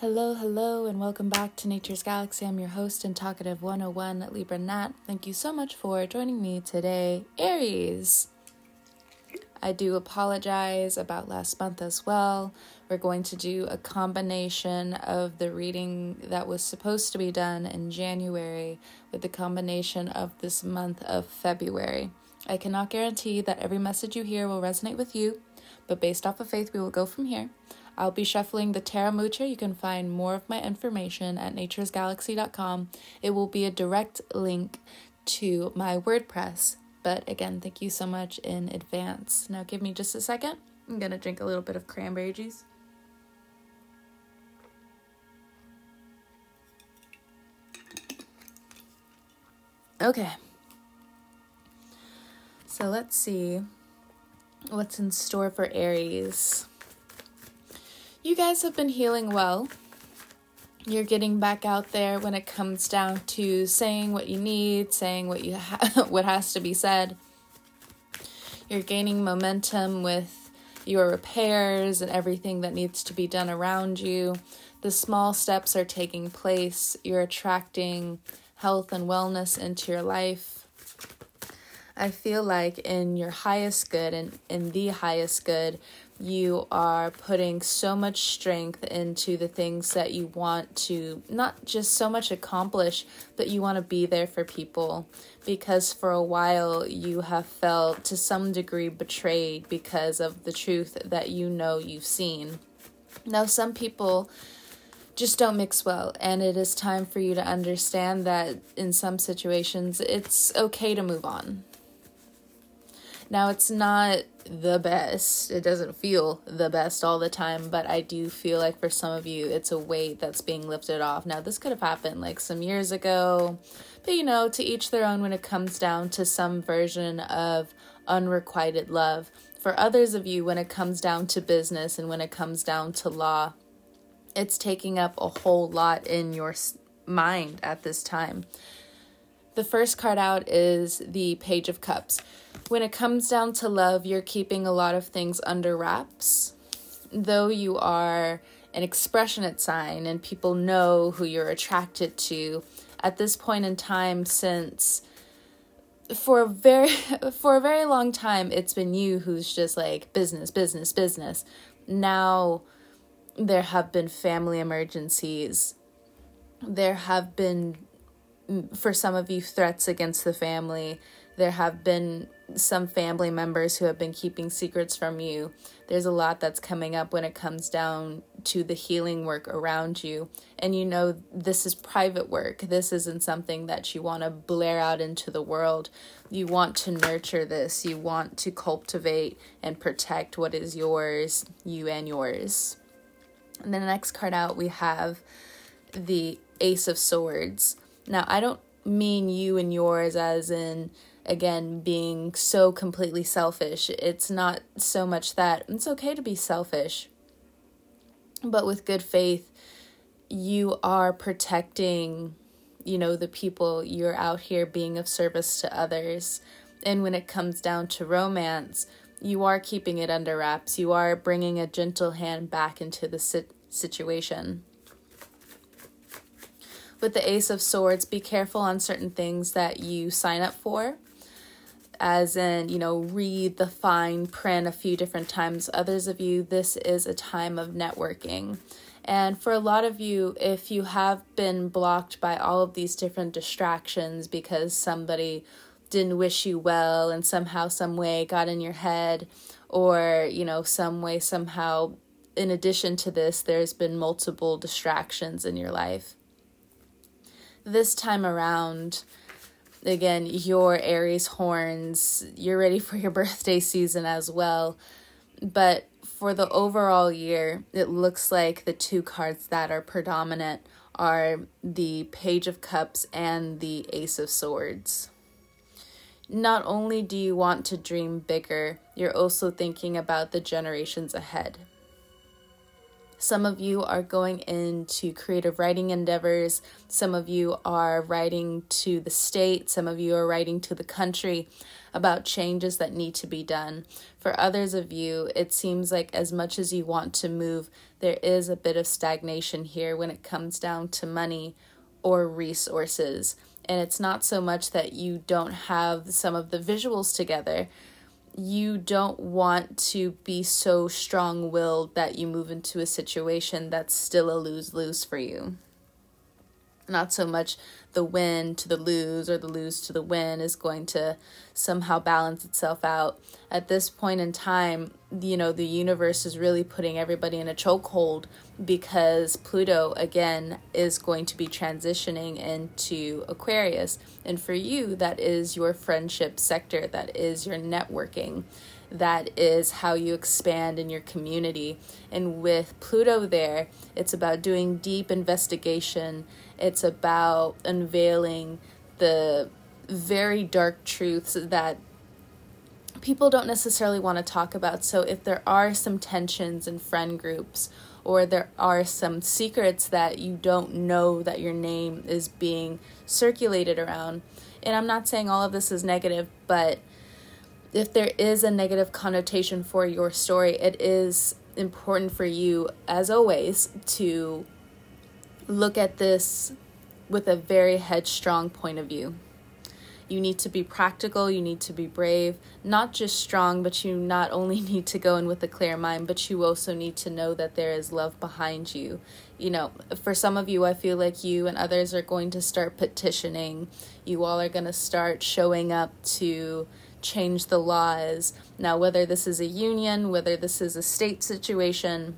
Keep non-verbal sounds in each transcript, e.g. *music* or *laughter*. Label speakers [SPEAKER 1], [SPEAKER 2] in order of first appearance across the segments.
[SPEAKER 1] Hello, hello, and welcome back to Nature's Galaxy. I'm your host and talkative 101 Libra Nat. Thank you so much for joining me today, Aries. I do apologize about last month as well. We're going to do a combination of the reading that was supposed to be done in January with the combination of this month of February. I cannot guarantee that every message you hear will resonate with you, but based off of faith, we will go from here. I'll be shuffling the Tarot Mucha. You can find more of my information at naturesgalaxy.com. It will be a direct link to my WordPress. But again, thank you so much in advance. Now, give me just a second. I'm going to drink a little bit of cranberry juice. Okay. So let's see what's in store for Aries. You guys have been healing well. You're getting back out there when it comes down to saying what you need, saying what you ha- *laughs* what has to be said. You're gaining momentum with your repairs and everything that needs to be done around you. The small steps are taking place. You're attracting health and wellness into your life. I feel like in your highest good and in the highest good, you are putting so much strength into the things that you want to not just so much accomplish, but you want to be there for people because for a while you have felt to some degree betrayed because of the truth that you know you've seen. Now, some people just don't mix well, and it is time for you to understand that in some situations it's okay to move on now, it's not the best. It doesn't feel the best all the time, but I do feel like for some of you, it's a weight that's being lifted off. Now, this could have happened like some years ago, but you know, to each their own when it comes down to some version of unrequited love. For others of you, when it comes down to business and when it comes down to law, it's taking up a whole lot in your mind at this time. The first card out is the Page of Cups. When it comes down to love, you're keeping a lot of things under wraps. Though you are an expressionate sign and people know who you're attracted to, at this point in time, since for a very *laughs* for a very long time it's been you who's just like business business business now there have been family emergencies there have been for some of you threats against the family there have been some family members who have been keeping secrets from you. There's a lot that's coming up when it comes down to the healing work around you. And you know, this is private work. This isn't something that you want to blare out into the world. You want to nurture this, you want to cultivate and protect what is yours, you and yours. And the next card out, we have the Ace of Swords. Now, I don't mean you and yours as in again being so completely selfish. It's not so much that it's okay to be selfish, but with good faith, you are protecting, you know, the people you're out here being of service to others. And when it comes down to romance, you are keeping it under wraps. You are bringing a gentle hand back into the sit- situation. With the Ace of Swords, be careful on certain things that you sign up for as in, you know, read the fine print a few different times. Others of you, this is a time of networking. And for a lot of you, if you have been blocked by all of these different distractions because somebody didn't wish you well and somehow, some way got in your head, or, you know, some way, somehow, in addition to this, there's been multiple distractions in your life. This time around, again, your Aries horns, you're ready for your *laughs* birthday season as well. But for the overall year, it looks like the two cards that are predominant are the Page of Cups and the Ace of Swords. Not only do you want to dream bigger, you're also thinking about the generations ahead. Some of you are going into creative writing endeavors. Some of you are writing to the state. Some of you are writing to the country about changes that need to be done. For others of you, it seems like as much as you want to move, there is a bit of stagnation here when it comes down to money or resources. And it's not so much that you don't have some of the visuals together, you don't want to be so strong willed that you move into a situation that's still a lose lose for you. Not so much the win to the lose or the lose to the win is going to somehow balance itself out. At this point in time, you know, the universe is really putting everybody in a chokehold because Pluto, again, is going to be transitioning into Aquarius. And for you, that is your friendship sector, that is your networking that is how you expand in your community. And with Pluto there, it's about doing deep investigation, it's about unveiling the very dark truths that people don't necessarily want to talk about. So if there are some tensions in friend groups, or there are some secrets that you don't know that your name is being circulated around. And I'm not saying all of this is negative, but if there is a negative connotation for your story, it is important for you, as always, to look at this with a very headstrong point of view. You need to be practical, you need to be brave, not just strong, but you not only *laughs* need to go in with a clear mind, but you also need to know that there is love behind you. You know, for some of you, I feel like you and others are going to start petitioning. You all are going to start showing up to change the laws. Now, whether this is a union, whether this is a state situation,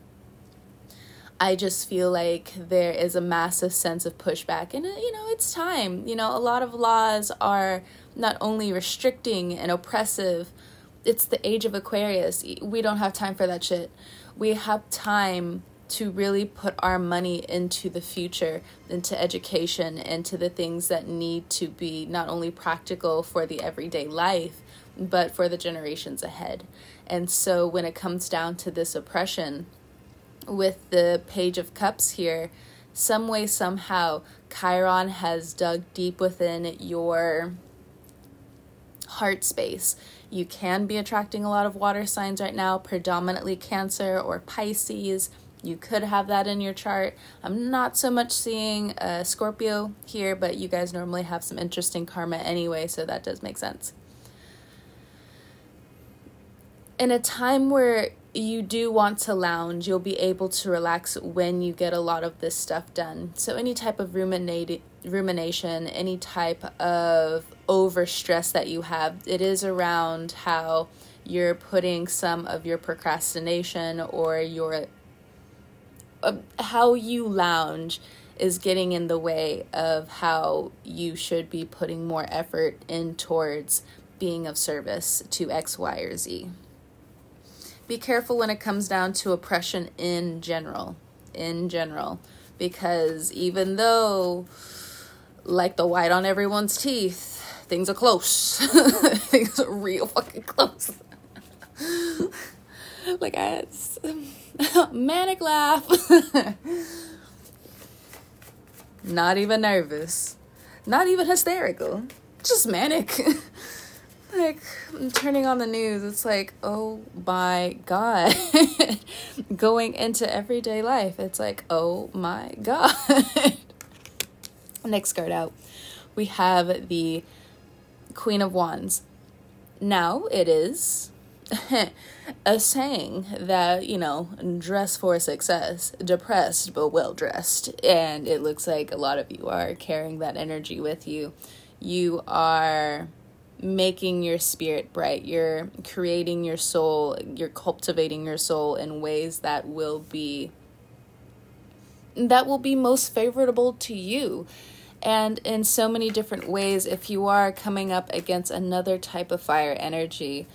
[SPEAKER 1] I just feel like there is a massive sense of pushback. And, uh, you know, it's time. You know, a lot of laws are not only restricting and oppressive, it's the age of Aquarius. We don't have time for that shit. We have time to really put our money into the future, into education, into the things that need to be not only practical for the everyday life, but for the generations ahead. And so when it comes down to this oppression, with the Page of Cups here, some way, somehow, Chiron has dug deep within your heart space. You can be attracting a lot of water signs right now, predominantly Cancer or Pisces. You could have that in your chart. I'm not so much seeing a Scorpio here, but you guys normally have some interesting karma anyway, so that does make sense in a time where you do want to lounge, you'll be able to relax when you get a lot of this stuff done. So, any type of ruminate, rumination, any type of over stress that you have, it is around how you're putting some of your procrastination or your uh, how you lounge is getting in the way of how you should be putting more effort in towards being of service to X, Y, or Z be careful when it comes down to oppression in general. In general. Because even though, like the white on everyone's teeth, things are close. *laughs* things are real fucking close. *laughs* like I *laughs* manic laugh. Not even nervous. Not even hysterical. Just manic like turning on the news. It's like oh my god. *laughs* Going into everyday life. It's like oh my god. *laughs* Next card out. We have the queen of wands. Now it is *laughs* a saying that you know dress for success. Depressed but well dressed. And it looks like a lot of you are carrying that energy with you. You are making your spirit bright. You're creating your soul, you're cultivating your soul in ways that will be that will be most favorable to you. And in so many different ways, if you are coming up against another type of fire energy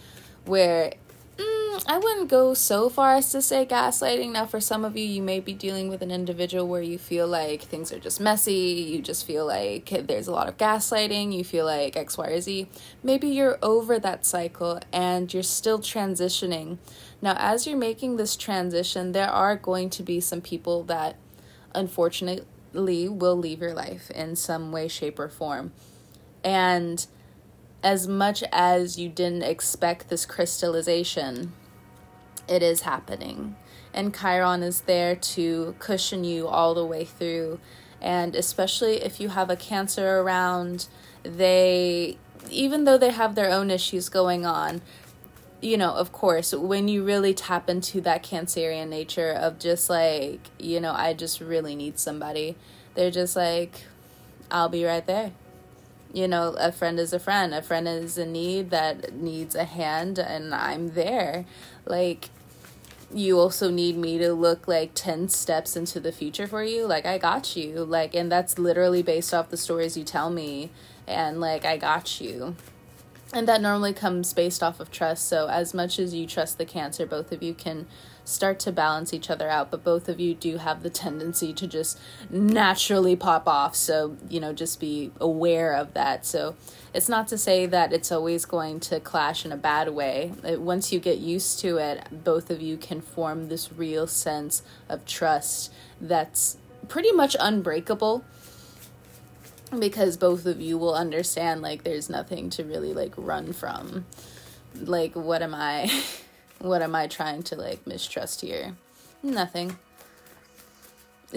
[SPEAKER 1] where Mm, I wouldn't go so far as to say gaslighting. Now, for some of you, you may be dealing with an individual where you feel like things are just messy. You just feel like there's a lot of gaslighting. You feel like X, Y, or Z. Maybe you're over that cycle and you're still transitioning. Now, as you're making this transition, there are going to be some people that unfortunately will leave your life in some way, shape, or form. And as much as you didn't expect this crystallization, it is happening. And Chiron is there to cushion you all the way through. And especially if you have a cancer around, they, even though they have their own issues going on, you know, of course, when you really tap into that Cancerian nature of just like, you know, I just really need somebody, they're just like, I'll be right there. You know, a friend is a friend. A friend is in need that needs a hand, and I'm there. Like, you also need me to look like 10 steps into the future for you. Like, I got you. Like, and that's literally based off the stories you tell me. And, like, I got you and that normally comes based off of trust so as much as you trust the cancer both of you can start to balance each other out but both of you do have the tendency to just naturally pop off. So you know just be aware of that. So it's not to say that it's always going to clash in a bad way. It, once you get used to it both of you can form this real sense of trust that's pretty much unbreakable because both of you will understand like there's nothing to really like run from. Like what am i *laughs* what am i trying to like mistrust here? Nothing.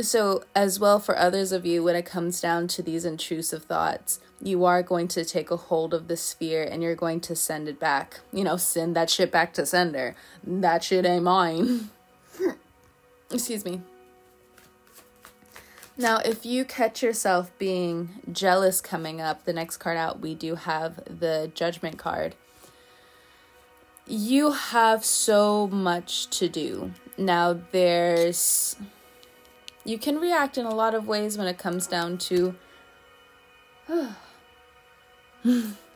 [SPEAKER 1] So as well for others of you when it comes down to these intrusive thoughts you are going to take a hold of the sphere and you're going to send it back. You know send that shit back to sender. That shit ain't mine. *laughs* Excuse me. Now, if you catch yourself being jealous coming up, the next card out, we do have the Judgment card. You have so much to do. Now, there's. You can react in a lot of ways when it comes down to. *sighs*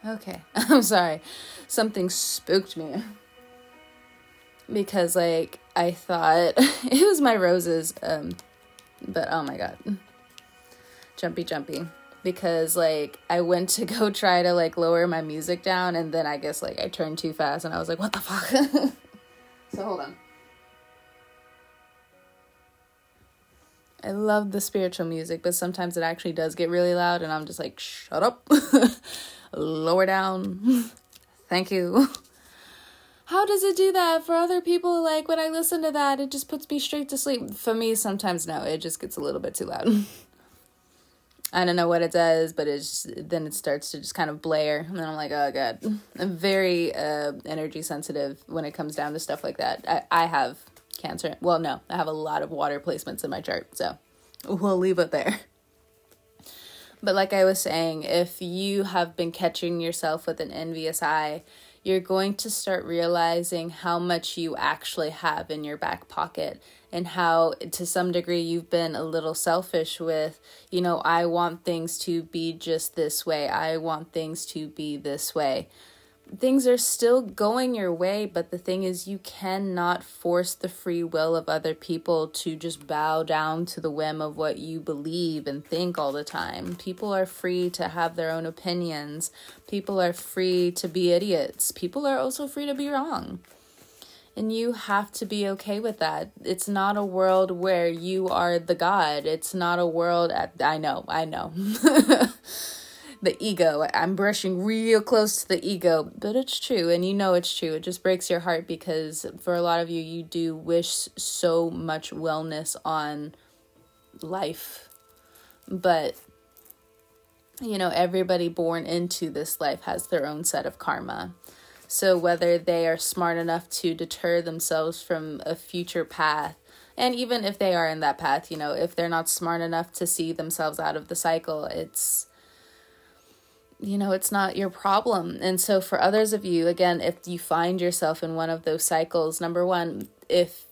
[SPEAKER 1] okay, *laughs* I'm sorry. Something spooked me. Because, like, I thought *laughs* it was my roses. Um, but oh my god. Jumpy jumpy. Because like I went to *laughs* go try to like lower my music down and then I guess like I turned too fast and I was like, what the fuck? *laughs* so hold on. I love the spiritual music, but sometimes it actually does get really loud and I'm just like, shut up. *laughs* lower down. Thank you how does it do that for other people like when i listen to that it just puts me straight to sleep for me sometimes no it just gets a little bit too loud i don't know what it does but it's just, then it starts to just kind of blare. And then i'm like oh god. I'm very uh, energy sensitive when it comes down to stuff like that. I, I have cancer. Well no i have a lot of water placements in my chart so we'll leave it there. But like i was saying if you have been catching yourself with an envious eye you're going to start realizing how much you actually have in your back pocket and how to some degree you've been a little selfish with you know I want things to be just this way. I want things to be this way things are still going your way, but the thing is, you cannot force the free will of other people to just bow down to the whim of what you believe and think all the time. People are free to have their own opinions, people are free to be idiots, people are also free to be wrong. And you have to be okay with that. It's not a world where you are the God. It's not a world at I know, I know. *laughs* the ego. I'm brushing real close to the ego, but it's true, and you know it's true. It just breaks your heart because for a lot of you, you do wish so much wellness on life, but you know, everybody born into this life has their own set of karma. So, whether they are smart enough to deter themselves from a future path, and even if they are in that path, you know, if they're not smart enough to see themselves out of the cycle, it's you know, it's not your problem. And so, for others of you, again, if you find yourself in one of those cycles, number one, if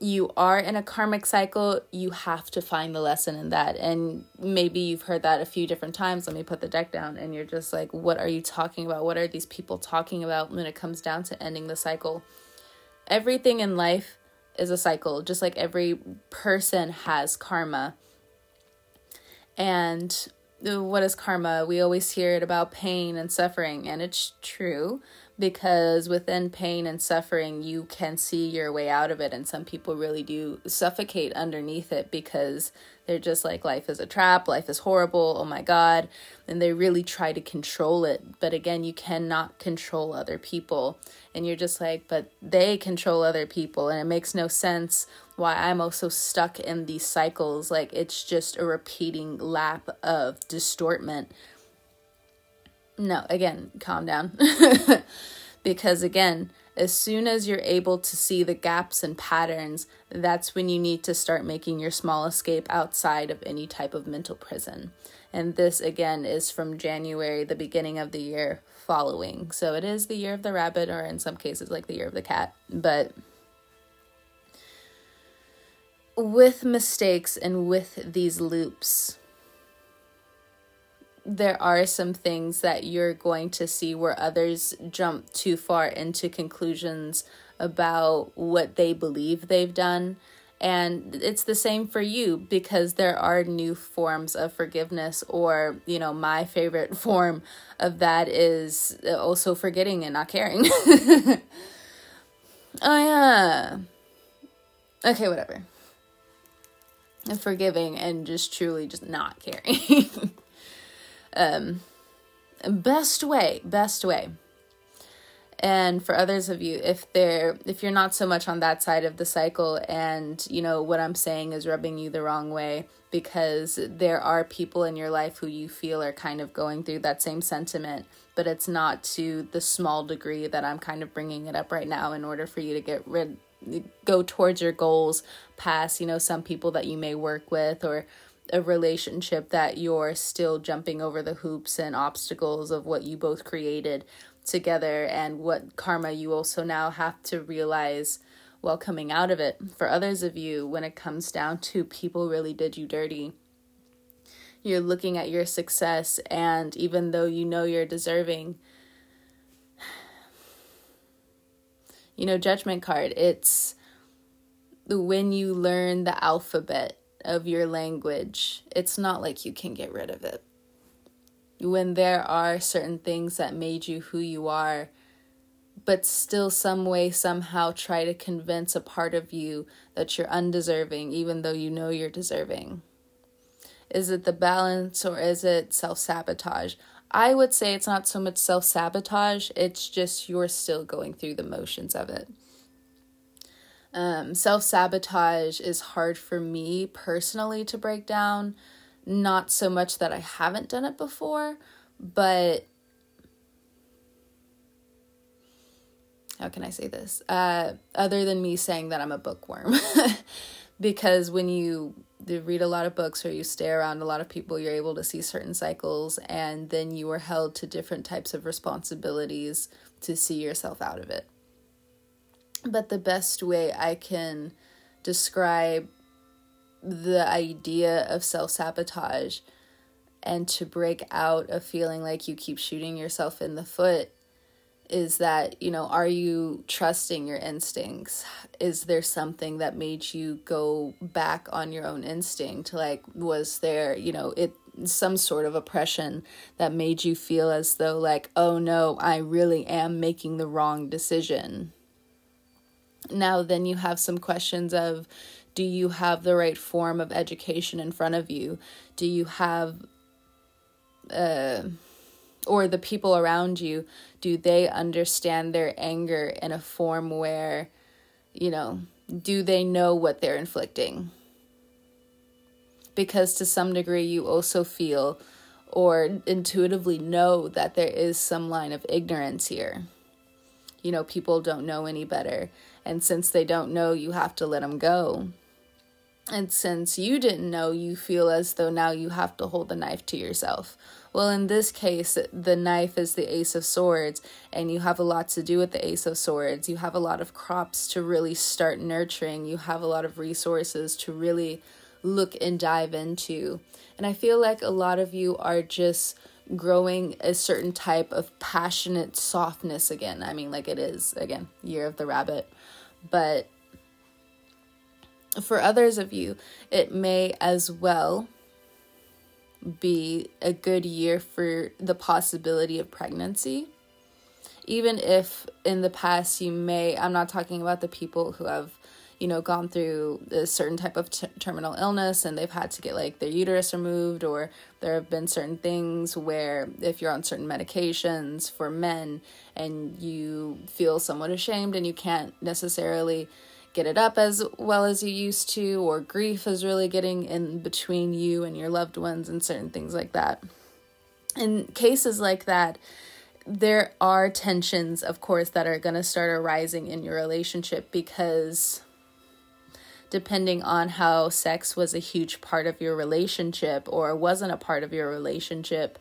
[SPEAKER 1] you are in a karmic cycle, you have to find the lesson in that. And maybe you've heard that a few different times. Let me put the deck down, and you're just like, what are you talking about? What are these people talking about when it comes down to ending the cycle? Everything in life is a cycle, just like every person has karma. And what is karma? We always hear it about pain and suffering, and it's true. because within pain and suffering you can see your way out of it and some people really do suffocate underneath it because they're just like life is a trap life is horrible oh my god and they really try to control it but again you cannot control other people and you're just like but they control other people and it makes no sense why i'm also stuck in these cycles like it's just a repeating lap of distortment no, again, calm down. *laughs* because again, as soon as you're able to see the gaps and patterns, that's when you need to start making your small escape outside of any type of mental prison. And this again is from January, the beginning of the year following. So it is the year of the rabbit, or in some cases, like the year of the cat. But with mistakes and with these loops, there are some things that you're going to see where others jump too far into conclusions about what they believe they've done. And it's the same for you because there are new forms of forgiveness, or, you know, my favorite *laughs* form of that is also forgetting and not caring. *laughs* oh, yeah. Okay, whatever. And forgiving and just truly just not caring. *laughs* um, best way, best way. And for others of you, if they're if you're not so much on that side of the cycle, and you know what I'm saying is rubbing you the wrong way, because there are people in your life who you feel are kind of going through that same sentiment, but it's not to the small degree that I'm kind of bringing it up right now in order for you to get rid go towards your goals past you know some people that you may work with or a relationship that you're still jumping over the hoops and obstacles of what you both created together and what karma you also now have to realize while coming out of it. For others of you, when it comes down to people really did you dirty, you're looking at your success, and even though you know you're deserving, *sighs* you know, judgment card, it's when you learn the alphabet of your language, it's not like you can get rid of it. When there are certain things that made you who you are, but still, some way, somehow try to convince a part of you that you're undeserving, even though you know you're deserving. Is it the balance or is it self sabotage? I would say it's not so much self sabotage, it's just you're still going through the motions of it. Um, Self sabotage is hard for me personally to break down. Not so much that I haven't done it before, but how can I say this? Uh, other than me saying that I'm a bookworm. *laughs* because when you read a lot of books or you stay around a lot of people, you're able to see certain cycles, and then you are held to different types of responsibilities to see yourself out of it. But the best way I can describe the idea of self sabotage and to break out of feeling like you keep shooting yourself in the foot is that, you know, are you trusting your instincts? Is there something that made you go back on your own instinct? Like, was there, you know, it some sort of oppression that made you feel as though, like, oh no, I really am making the wrong decision? Now, then you have some questions of do you have the right form of education in front of you? Do you have, uh, or the people around you, do they understand their anger in a form where, you know, do they know what they're inflicting? Because to some degree, you also feel or intuitively know that there is some line of ignorance here. You know, people don't know any better and since they don't know, you have to let them go. And since you didn't know, you feel as though now you have to hold the knife to yourself. Well, in this case, the knife is the Ace of Swords, and you have a lot to do with the Ace of Swords. You have a lot of crops to really start nurturing, you have a lot of resources to really look and dive into. And I feel like a lot of you are just growing a certain type of passionate softness again. I mean, like it is, again, Year of the Rabbit. But for others of you, it may as well be a good year for the possibility of pregnancy. even if in the past you may, I'm not talking about the people who have you know, gone through a certain type of t- terminal illness and they've had to get like their uterus removed, or there have been certain things where if you're on certain medications for men and you feel somewhat ashamed and you can't necessarily get it up as well as you used to, or grief is really getting in between you and your loved ones, and certain things like that. In cases like that, there are tensions, of course, that are going to start arising in your relationship because depending on how sex was a huge part of your relationship or wasn't a part of your relationship,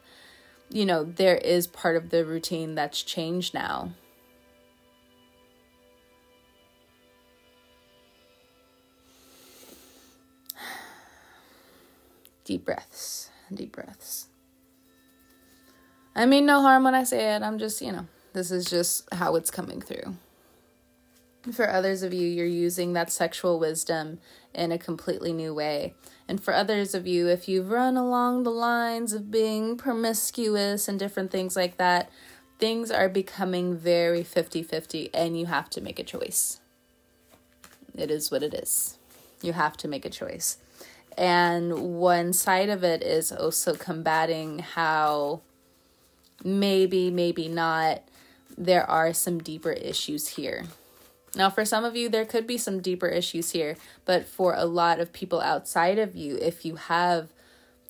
[SPEAKER 1] you know, there is part of the routine that's changed now. Deep breaths, deep breaths. I mean, no harm when I say it. I'm just, you know, this is just how it's coming through. For others of you, you're using that sexual wisdom in a completely new way. And for others of you, if you've run along the lines of being promiscuous and different things like that, things are becoming very 50 50 and you have to make a choice. It is what it is. You have to make a choice. And one side of it is also combating how maybe, maybe not, there are some deeper issues here now, for some of you, there could be some deeper issues here, but for a lot of people outside of you, if you have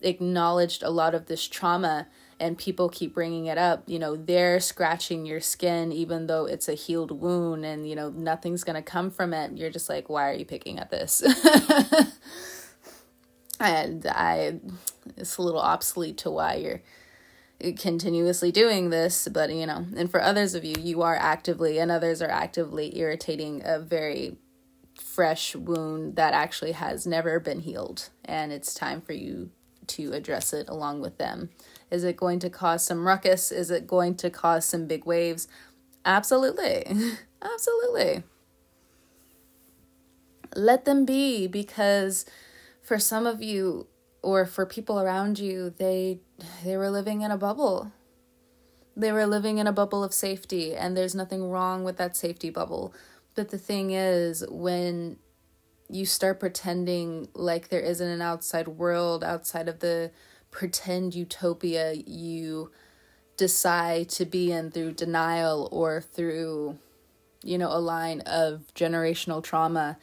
[SPEAKER 1] acknowledged a lot of this trauma and people keep bringing it up, you know, they're scratching your skin even though it's a healed wound and, you know, nothing's going to come from it. You're just like, why are you picking at this? *laughs* and I, it's a little obsolete to why you're continuously doing this, but you know, and for others of you, you are actively, and others are actively irritating a very fresh wound that actually has never been healed, and it's time for you to address it along with them. Is it going to cause some ruckus? Is it going to cause some big waves? Absolutely. *laughs* Absolutely. Let them be because for some of you, or for people around you they they were living in a bubble. They were living in a bubble of safety and there's nothing wrong with that safety bubble. But the thing is when you start pretending like there isn't an outside world outside of the pretend utopia you decide to be in through denial or through you know a line of generational trauma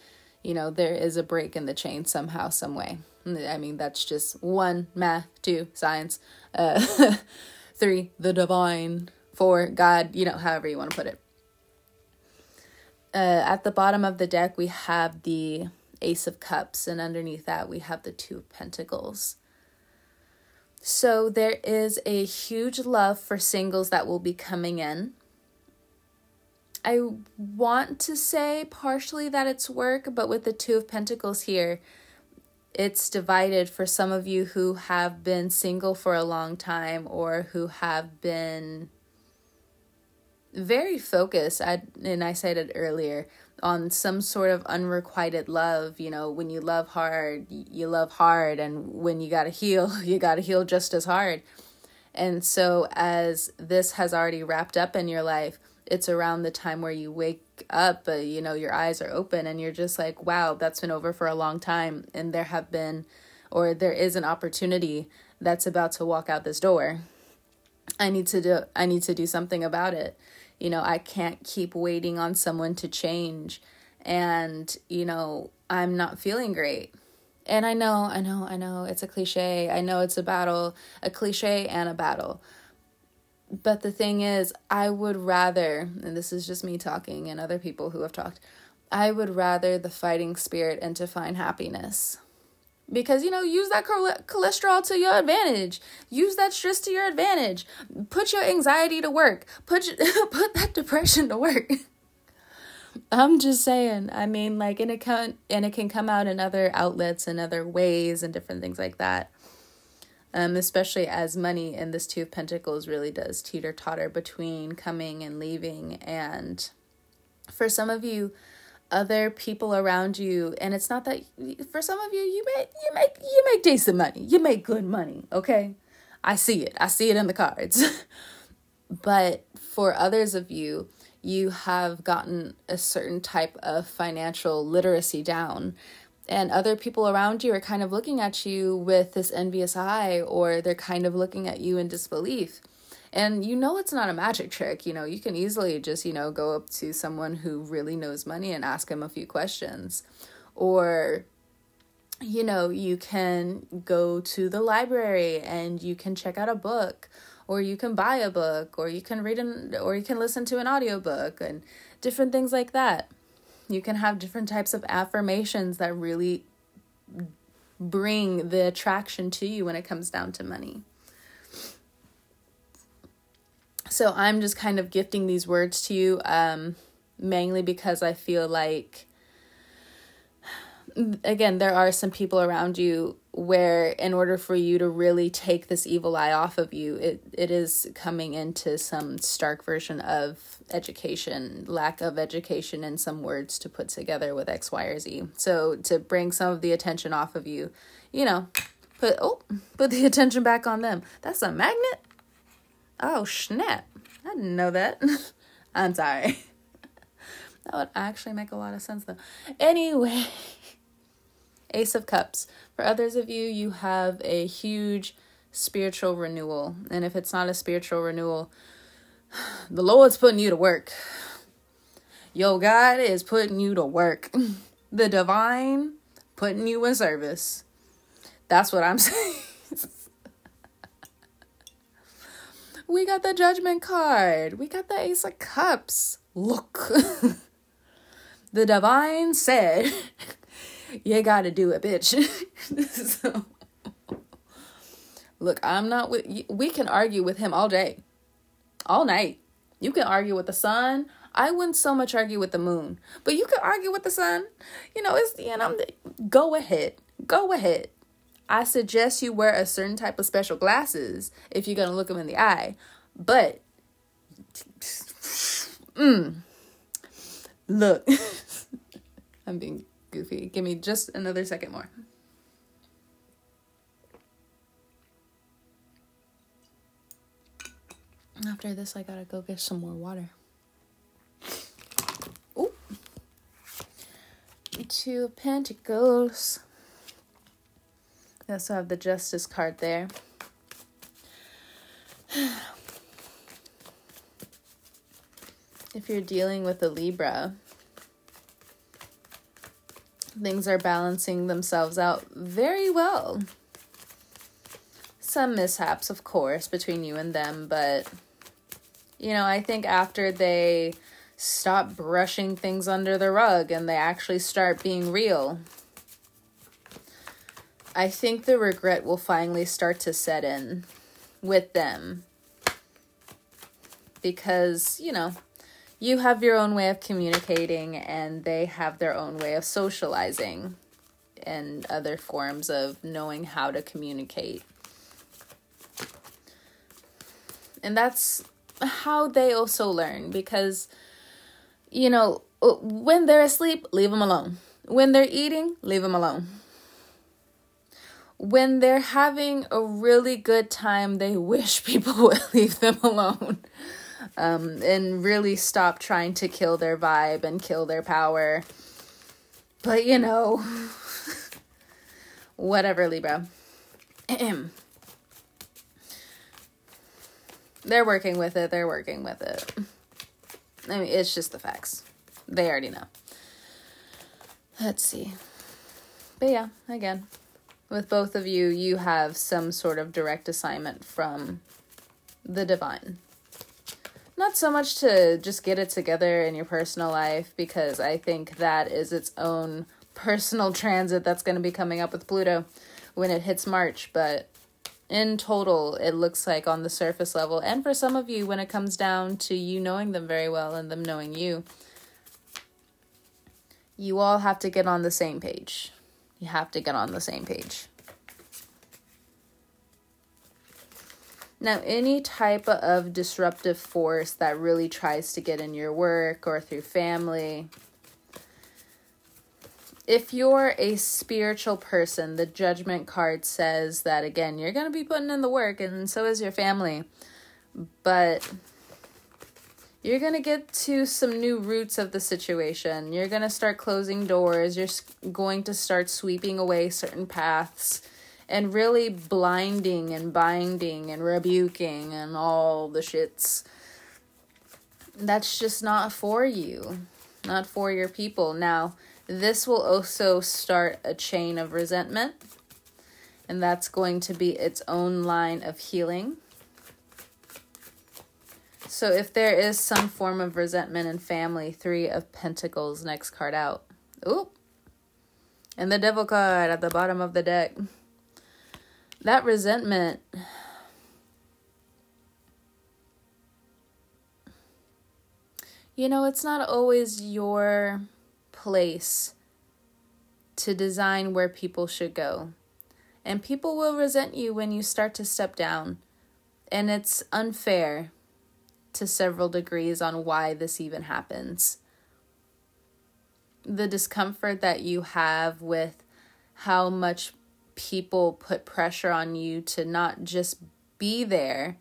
[SPEAKER 1] you know there is a break in the chain somehow some way I mean, that's just one, math, two, science, uh, *laughs* three, the divine, four, God, you know, however you want to put it. Uh, at the bottom of the deck, we have the Ace of Cups, and underneath that, we have the Two of Pentacles. So there is a huge love for singles that will be coming in. I want to say partially that it's work, but with the Two of Pentacles here, it's divided for some of you who have been single for a long time or who have been very focused I, and i said it earlier on some sort of unrequited love. You know when you love hard you love hard and when you gotta heal *laughs* you gotta heal just as hard. And so as this has already wrapped up in your life it's around the time where you wake up, but you know, your eyes are open and you're just like, wow, that's been over for a long time. And there have been, or there is an opportunity that's about to walk out this door. I need to do, I need to do something about it. You know, I can't keep waiting on someone to change. And, you know, I'm not feeling great. And I know, I know, I know it's a cliche. I know it's a battle, a cliche and a battle. But the thing is, I would rather, and this is just me talking and other people who have talked, I would rather the fighting spirit and to find happiness. Because, you know, use that cholesterol to your advantage. Use that stress to your advantage. Put your anxiety to work. Put, *laughs* put that depression to work. *laughs* I'm just saying. I mean, like, and it can and it can come out in other outlets and other ways and different things like that um, especially as money in this Two of Pentacles really does teeter totter between coming and leaving. And for some of you, other people around you, and it's not that for some of you, you make you make you make decent money, you make good money. Okay, I see it. I see it in the cards. *laughs* but for others of you, you have gotten a certain type of financial literacy down. And other people around you are kind of looking at you with this envious eye, or they're kind of looking at you in disbelief. And you know it's not a magic trick. You know, you can easily just, you know, go up to someone who really knows money and ask him a few questions. Or you know, you can go to the library and you can check out a book or you can buy a book or you can read an or you can listen to an audiobook and different things like that. You can have different types of affirmations that really bring the attraction to you when it comes down to money. So I'm just kind of gifting these words to you um mainly because I feel like again, there are some people around you where in order for you to really take this evil eye off of you, it, it is coming into some stark version of education, lack of education in some words to put together with X, Y, or Z. So to bring some of the attention off of you, you know, put oh, put the attention back on them. That's a magnet? Oh snap. I didn't know that. *laughs* I'm sorry. *laughs* that would actually make a lot of sense though. Anyway. *laughs* Ace of Cups. For others of you, you have a huge spiritual renewal. And if it's not a spiritual renewal, the Lord's putting you to work. Yo, God is putting you to work. *laughs* The divine putting you in service. That's what I'm *laughs* saying. we got the judgment card. We got the ace of cups. Look. *laughs* the divine said you gotta do it, bitch. *laughs* so, look, I'm not with. We can argue with him all day, all night. You can argue with the sun. I wouldn't so much argue with the moon, but you can argue with the sun. You know, it's you know, go ahead, go ahead. I suggest you wear a certain type of special glasses if you're gonna look them in the eye, but. Mm, look, *laughs* I'm being goofy. Give me just another second more. After this, I gotta go get some more water. Two of Pentacles. I also have the Justice card there. *sighs* if you're dealing with a Libra, things are balancing themselves out very well. Some mishaps, of course, between you and them, but you know, I think after they stop brushing things under the rug and they actually start being real, I think the regret will finally start to set in with them. Because, you know, you have your own way of communicating and they have their own way of socializing and other forms of knowing how to communicate. And that's how they also learn because, you know, when they're asleep, leave them alone. When they're eating, leave them alone. When they're having a really good time, they *laughs* wish people would *laughs* leave them alone um, and really stop trying to kill their vibe and kill their power. But you know, *laughs* whatever, Libra. *clears throat* they're working with it, they're working with it. I mean, it's just the facts. They already know. Let's see. But yeah, again, with both of you, you have some sort of direct assignment from the divine not so much to just get it together in your personal life because I think that is its own *laughs* personal transit that's going to be coming up with Pluto when it hits March, but in total, it looks like on the surface level, and for some of you, when it comes down to you knowing them very well and them knowing you, you all have to get on the same page. You have to get on the same page. Now, any type of disruptive force that really tries to get in your work or through family, if you're a spiritual person, the judgment card says that again, you're going to be putting in the work, and so is your family. But you're going to get to some new roots of the situation. You're going to start closing doors. You're going to start sweeping away certain paths and really blinding and binding and rebuking and all the shits. That's just not for you, not for your people. Now, this will also start a chain of resentment, and that's going to be its own line of healing so if there is some form of resentment in family, three of pentacles, next card out. Oop. And the devil card at the bottom of the deck. That resentment. You know, it's not always your place to design where people should go. And people will resent you when you start to step down. And it's unfair to several degrees on why this even happens. The discomfort that you have with how much people put pressure on you to not just be there,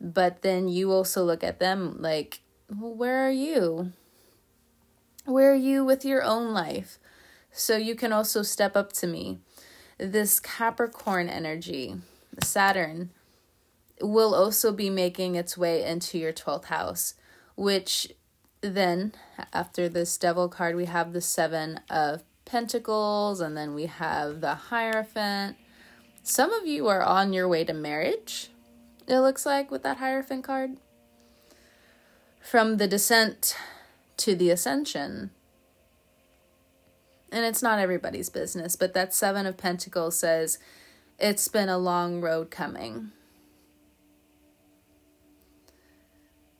[SPEAKER 1] but then you also look at them like, well, where are you? Where are you with your own life? So you can also step up to me. This Capricorn energy, Saturn, will also be making its way into your 12th house, which then, after this devil card, we have the Seven of Pentacles, and then we have the Hierophant. Some of you are on your way to marriage, it looks like, with that Hierophant card. From the descent to the ascension. And it's not everybody's business, but that Seven of Pentacles says it's been a long road coming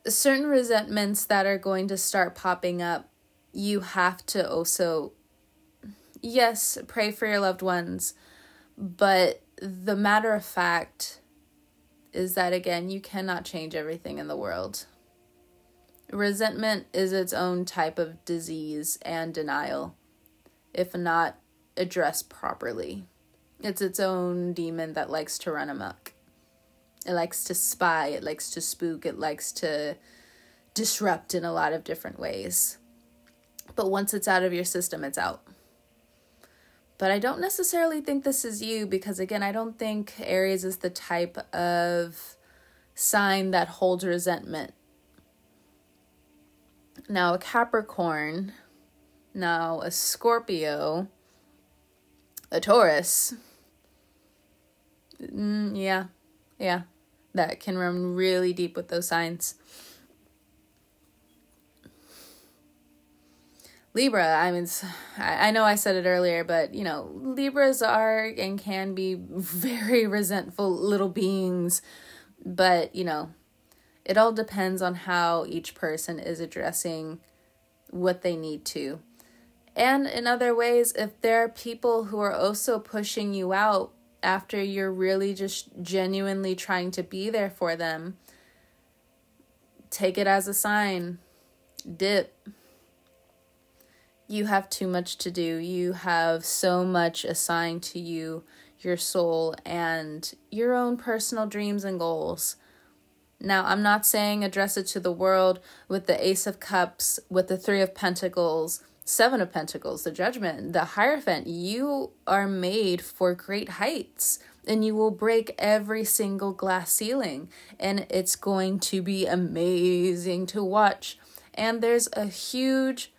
[SPEAKER 1] certain resentments that are going to start popping up, you have to also, yes, pray for your loved ones, but the matter of fact is that, again, you cannot change everything in the world. Resentment is its own type of disease and denial, if not addressed properly. It's its own demon that likes to run amok. It likes to spy, it likes to spook, it likes to disrupt in a lot of different ways. But once it's out of your system, it's out. But I don't necessarily think this is you because, again, I don't think Aries is the type of sign that holds resentment. Now, a Capricorn, now a Scorpio, a Taurus. Mm, yeah, yeah that can run really deep with those signs. Libra, I mean, I know I said it earlier, but you know, Libras are and can be *laughs* very resentful little beings, but you know, it all depends on how each person is addressing what they need to. And in other ways, if there are people who are also pushing you out after you're really just genuinely trying to be there for them, take it as a sign. Dip. You have too much to do. You have so much assigned to you, your soul, and your own personal dreams and goals. Now, I'm not saying address it to the world with the Ace of Cups, with the Three of Pentacles, Seven of Pentacles, the Judgment, the Hierophant, you are made for great heights and you will break every single glass ceiling and it's going to be amazing to watch. And there's a huge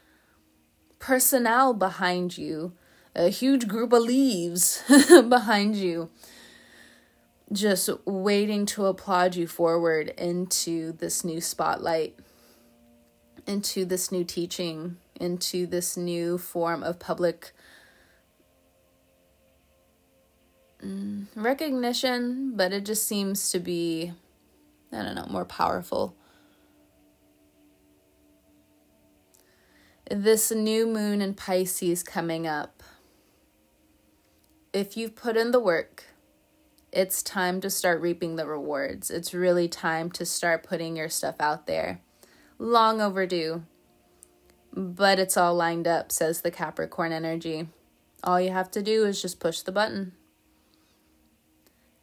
[SPEAKER 1] personnel behind you, a huge group of leaves *laughs* behind you, just waiting to applaud you forward into this new spotlight, into this new teaching into this new form of public mm, recognition, but it just seems to be, I don't know, more powerful. This new moon in Pisces coming up. If you've put in the work, it's time to start reaping the rewards. It's really time to start putting your stuff out there. Long overdue. But it's all lined up, says the Capricorn energy. All you have to do is just push the button.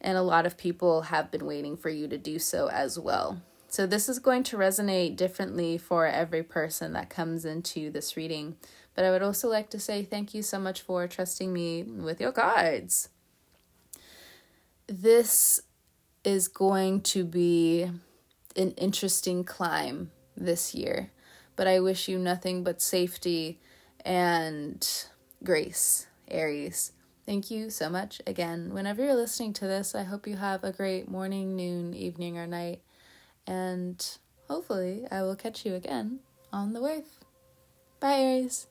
[SPEAKER 1] And a lot of people have been waiting for you to do so as well. So, this is going to resonate differently for every person that comes into this reading. But I would also like to say thank you so much for trusting me with your cards. This is going to be an interesting climb this year, but I wish you nothing but safety and grace, Aries. Thank you so much again. Whenever you're listening to this, I hope you have a great morning, noon, evening, or night. And hopefully, I will catch you again on the wave. Bye, Aries.